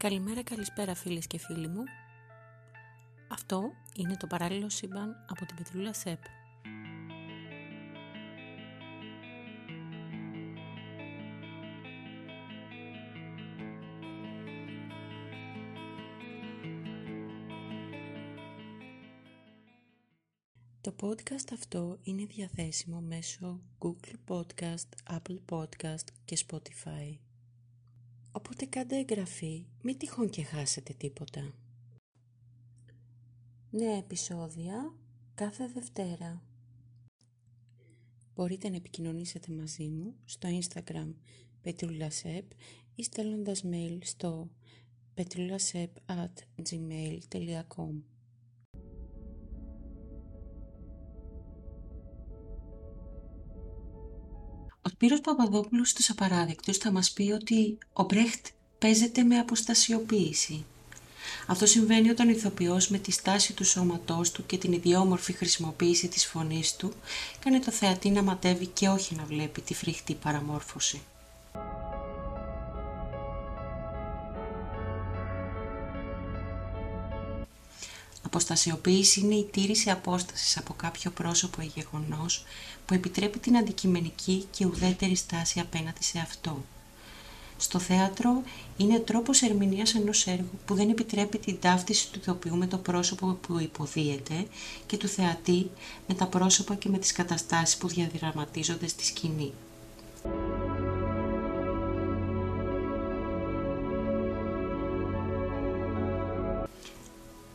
Καλημέρα, καλησπέρα φίλες και φίλοι μου. Αυτό είναι το παράλληλο σύμπαν από την Πετρούλα ΣΕΠ. Το podcast αυτό είναι διαθέσιμο μέσω Google Podcast, Apple Podcast και Spotify. Οπότε κάντε εγγραφή, μην τυχόν και χάσετε τίποτα. Νέα επεισόδια κάθε Δευτέρα. Μπορείτε να επικοινωνήσετε μαζί μου στο Instagram petrulasep ή στέλνοντας mail στο petrulasep@gmail.com Ο Σπύρος Παπαδόπουλος στους απαράδεκτους θα μας πει ότι ο Μπρέχτ παίζεται με αποστασιοποίηση. Αυτό συμβαίνει όταν ο ηθοποιός με τη στάση του σώματός του και την ιδιόμορφη χρησιμοποίηση της φωνής του κάνει το θεατή να ματεύει και όχι να βλέπει τη φρικτή παραμόρφωση. Αποστασιοποίηση είναι η τήρηση απόστασης από κάποιο πρόσωπο ή γεγονός που επιτρέπει την αντικειμενική και ουδέτερη στάση απέναντι σε αυτό. Στο θέατρο είναι τρόπος ερμηνείας ενός έργου που δεν επιτρέπει την ταύτιση του ηθοποιού με το πρόσωπο που υποδίεται και του θεατή με τα πρόσωπα και με τις καταστάσεις που διαδραματίζονται στη σκηνή.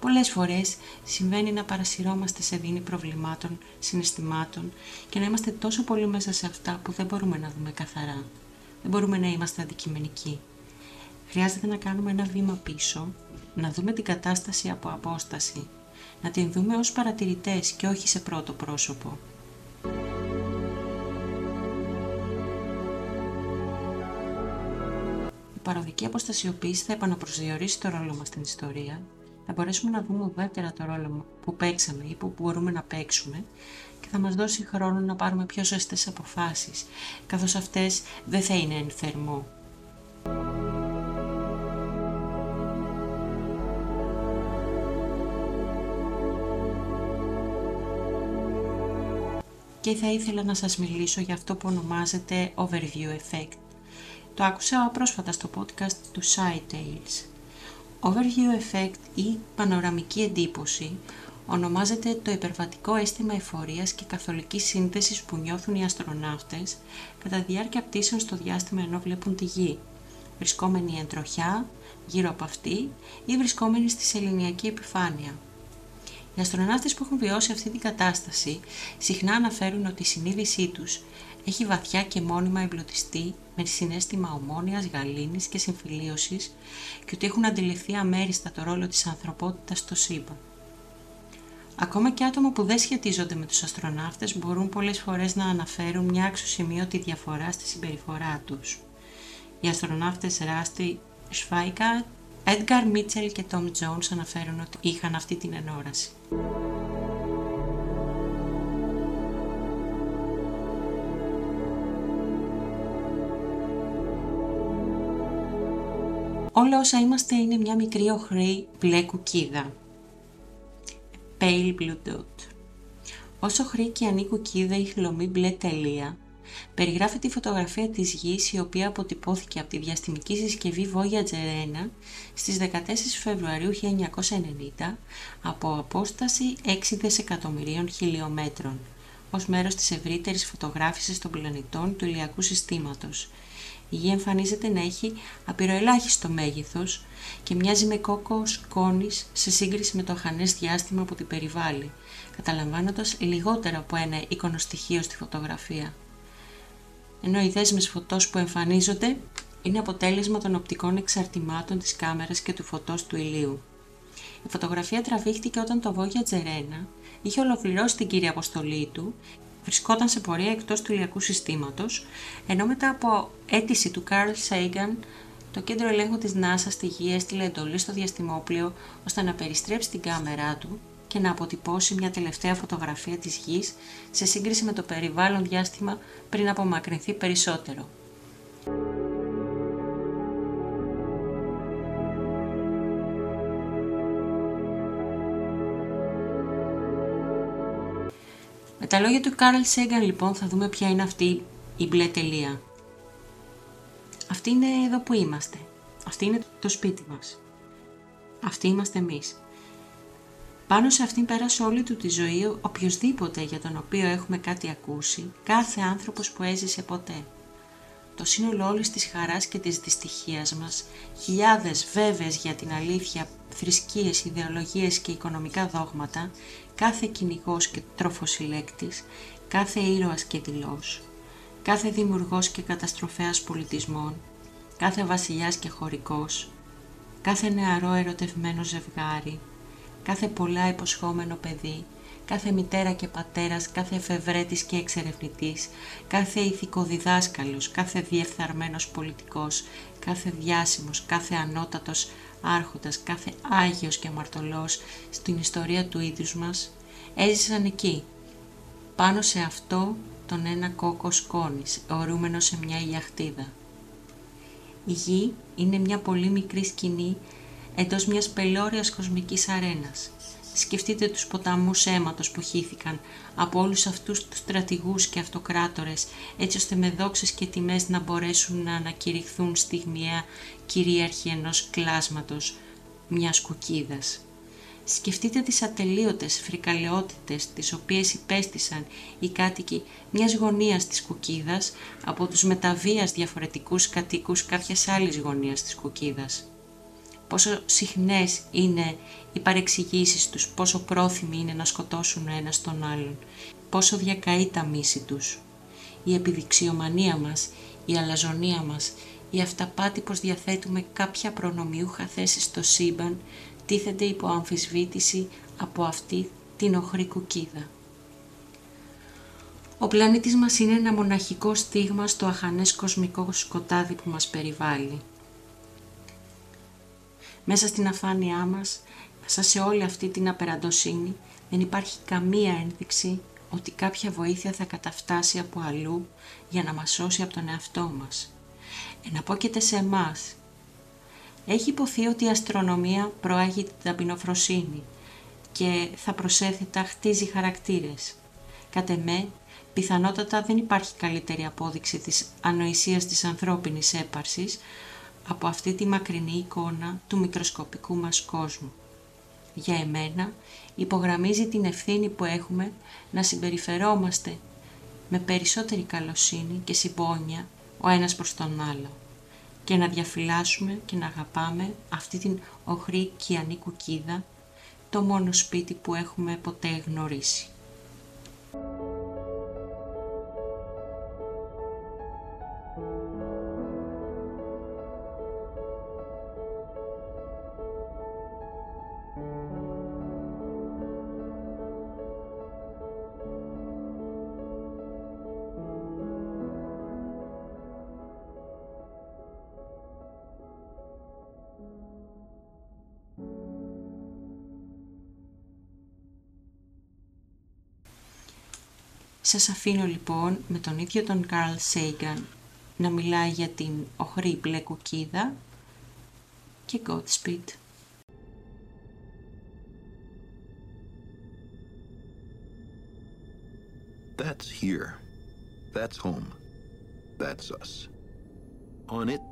Πολλές φορές συμβαίνει να παρασυρώμαστε σε δίνη προβλημάτων, συναισθημάτων και να είμαστε τόσο πολύ μέσα σε αυτά που δεν μπορούμε να δούμε καθαρά. Δεν μπορούμε να είμαστε αντικειμενικοί. Χρειάζεται να κάνουμε ένα βήμα πίσω, να δούμε την κατάσταση από απόσταση, να την δούμε ως παρατηρητές και όχι σε πρώτο πρόσωπο. Η παροδική αποστασιοποίηση θα επαναπροσδιορίσει το ρόλο μας στην ιστορία θα μπορέσουμε να δούμε ουδέτερα το ρόλο που παίξαμε ή που μπορούμε να παίξουμε και θα μας δώσει χρόνο να πάρουμε πιο σωστές αποφάσεις, καθώς αυτές δεν θα είναι εν θερμό. Και θα ήθελα να σας μιλήσω για αυτό που ονομάζεται Overview Effect. Το άκουσα πρόσφατα στο podcast του Side Tales Overview effect ή πανοραμική εντύπωση ονομάζεται το υπερβατικό αίσθημα εφορίας και καθολικής σύνθεσης που νιώθουν οι αστροναύτες κατά τη διάρκεια πτήσεων στο διάστημα ενώ βλέπουν τη Γη, βρισκόμενοι εν τροχιά, γύρω από αυτή ή βρισκόμενοι στη σεληνιακή επιφάνεια. Οι αστροναύτες που έχουν βιώσει αυτή την κατάσταση συχνά αναφέρουν ότι η συνείδησή τους έχει βαθιά και μόνιμα εμπλωτιστεί με συνέστημα ομόνιας, γαλήνης και συμφιλίωσης και ότι έχουν αντιληφθεί αμέριστα το ρόλο της ανθρωπότητας στο σύμπαν. Ακόμα και άτομα που δεν σχετίζονται με τους αστροναύτες μπορούν πολλές φορές να αναφέρουν μια αξιοσημείωτη διαφορά στη συμπεριφορά τους. Οι αστροναύτες Ράστι Σφάικα, Edgar Μίτσελ και Tom Jones αναφέρουν ότι είχαν αυτή την ενόραση. Όλα όσα είμαστε είναι μια μικρή οχρή μπλε κουκίδα. Pale blue dot. Όσο χρή και ανή κουκίδα η χλωμή μπλε τελεία, περιγράφει τη φωτογραφία της γης η οποία αποτυπώθηκε από τη διαστημική συσκευή Voyager 1 στις 14 Φεβρουαρίου 1990 από απόσταση 6 δισεκατομμυρίων χιλιόμετρων ως μέρος της ευρύτερης φωτογράφησης των πλανητών του ηλιακού συστήματος η γη εμφανίζεται να έχει απειροελάχιστο μέγεθος και μοιάζει με κόκκος σκόνης σε σύγκριση με το χανές διάστημα που την περιβάλλει, καταλαμβάνοντας λιγότερο από ένα εικονοστοιχείο στη φωτογραφία. Ενώ οι δέσμες φωτός που εμφανίζονται είναι αποτέλεσμα των οπτικών εξαρτημάτων της κάμερας και του φωτός του ηλίου. Η φωτογραφία τραβήχτηκε όταν το Voyager 1 είχε ολοκληρώσει την κύρια αποστολή του βρισκόταν σε πορεία εκτός του ηλιακού συστήματος, ενώ μετά από αίτηση του Carl Sagan, το κέντρο ελέγχου της NASA στη Γη έστειλε εντολή στο διαστημόπλαιο ώστε να περιστρέψει την κάμερά του και να αποτυπώσει μια τελευταία φωτογραφία της γης σε σύγκριση με το περιβάλλον διάστημα πριν απομακρυνθεί περισσότερο. Με τα λόγια του Κάρλ Σέγκαν λοιπόν θα δούμε ποια είναι αυτή η μπλε τελεία. Αυτή είναι εδώ που είμαστε. Αυτή είναι το σπίτι μας. Αυτοί είμαστε εμείς. Πάνω σε αυτήν πέρασε όλη του τη ζωή οποιοδήποτε για τον οποίο έχουμε κάτι ακούσει, κάθε άνθρωπος που έζησε ποτέ. Το σύνολο όλης της χαράς και της δυστυχίας μας, χιλιάδες βέβαιες για την αλήθεια, θρησκείες, ιδεολογίες και οικονομικά δόγματα, κάθε κυνηγός και τρόφος συλλέκτης, κάθε ήρωας και δηλός, κάθε δημιουργός και καταστροφέας πολιτισμών, κάθε βασιλιάς και χωρικός, κάθε νεαρό ερωτευμένο ζευγάρι, κάθε πολλά υποσχόμενο παιδί, κάθε μητέρα και πατέρας, κάθε εφευρέτης και εξερευνητής, κάθε ηθικοδιδάσκαλος, κάθε διεφθαρμένος πολιτικός, κάθε διάσημος, κάθε ανώτατος άρχοντας, κάθε Άγιος και αμαρτωλός στην ιστορία του ίδιους μας, έζησαν εκεί, πάνω σε αυτό τον ένα κόκο σκόνης, ορούμενο σε μια ηλιαχτίδα. Η γη είναι μια πολύ μικρή σκηνή εντός μιας πελώριας κοσμικής αρένας. Σκεφτείτε τους ποταμούς αίματος που χύθηκαν από όλους αυτούς τους στρατηγούς και αυτοκράτορες, έτσι ώστε με δόξες και τιμές να μπορέσουν να ανακηρυχθούν στιγμιαία κυρίαρχοι ενός κλάσματος μιας κουκίδας. Σκεφτείτε τις ατελείωτες φρικαλαιότητες τις οποίες υπέστησαν οι κάτοικοι μιας γωνίας της κουκίδας από τους μεταβίας διαφορετικούς κατοίκους κάποιας άλλης γωνίας της κουκίδας. Πόσο συχνές είναι οι παρεξηγήσεις τους, πόσο πρόθυμοι είναι να σκοτώσουν ένας τον άλλον, πόσο διακαεί τα μίση τους. Η επιδειξιομανία μας, η αλαζονία μας, η αυταπάτη πως διαθέτουμε κάποια προνομιούχα θέση στο σύμπαν τίθεται υπό αμφισβήτηση από αυτή την οχρή κουκίδα. Ο πλανήτης μας είναι ένα μοναχικό στίγμα στο αχανές κοσμικό σκοτάδι που μας περιβάλλει. Μέσα στην αφάνειά μας, μέσα σε όλη αυτή την απεραντοσύνη, δεν υπάρχει καμία ένδειξη ότι κάποια βοήθεια θα καταφτάσει από αλλού για να μας σώσει από τον εαυτό μας. Εναπόκειται σε εμάς έχει υποθεί ότι η αστρονομία προάγει την ταπεινοφροσύνη και θα προσέθετα χτίζει χαρακτήρες. Κατ' εμέ, πιθανότατα δεν υπάρχει καλύτερη απόδειξη της ανοησίας της ανθρώπινης έπαρσης από αυτή τη μακρινή εικόνα του μικροσκοπικού μας κόσμου. Για εμένα υπογραμμίζει την ευθύνη που έχουμε να συμπεριφερόμαστε με περισσότερη καλοσύνη και συμπόνια ο ένας προς τον άλλο και να διαφυλάσσουμε και να αγαπάμε αυτή την οχρή κιανή κουκίδα, το μόνο σπίτι που έχουμε ποτέ γνωρίσει. Σας αφήνω λοιπόν με τον ίδιο τον Καρλ Σέιγκαν να μιλάει για την οχρή μπλε κουκίδα και Godspeed. That's here. That's home. That's us. On it,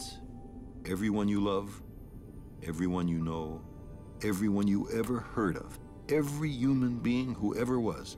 everyone you love, everyone you know, everyone you ever heard of, every human being who ever was,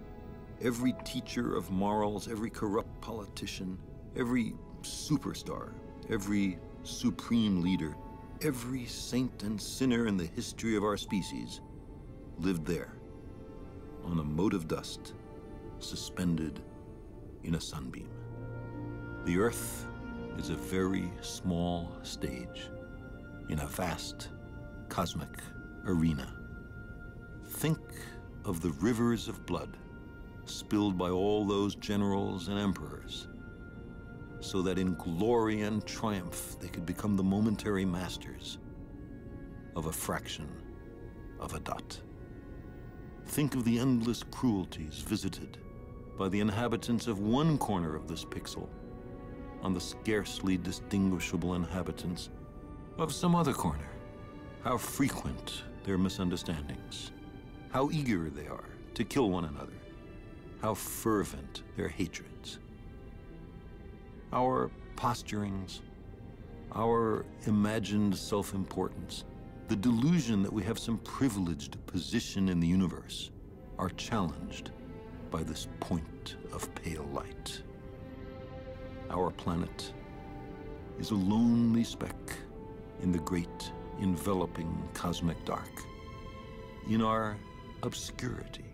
every teacher of morals, every corrupt politician, every superstar, every supreme leader, every saint and sinner in the history of our species lived there, on a mote of dust, suspended in a sunbeam. The Earth is a very small stage in a vast cosmic arena. Think of the rivers of blood spilled by all those generals and emperors, so that in glory and triumph they could become the momentary masters of a fraction of a dot. Think of the endless cruelties visited by the inhabitants of one corner of this pixel on the scarcely distinguishable inhabitants of some other corner. How frequent their misunderstandings, how eager they are to kill one another, how fervent their hatreds. Our posturings, our imagined self importance, the delusion that we have some privileged position in the universe are challenged by this point of pale light. Our planet is a lonely speck in the great enveloping cosmic dark. In our obscurity,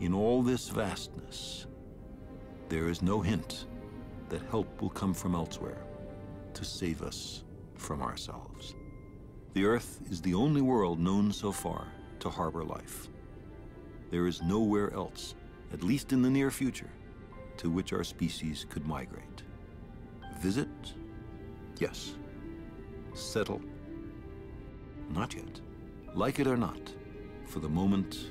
in all this vastness, there is no hint that help will come from elsewhere to save us from ourselves. The Earth is the only world known so far to harbor life. There is nowhere else, at least in the near future, to which our species could migrate. Visit? Yes. Settle? Not yet. Like it or not, for the moment,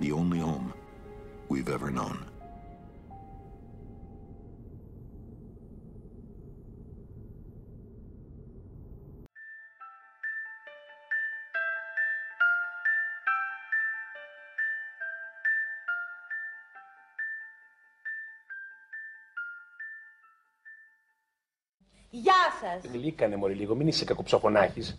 the only home we've ever known. Γεια σας. Γλύκανε μωρή λίγο, μην είσαι κακοψοφωνάχης.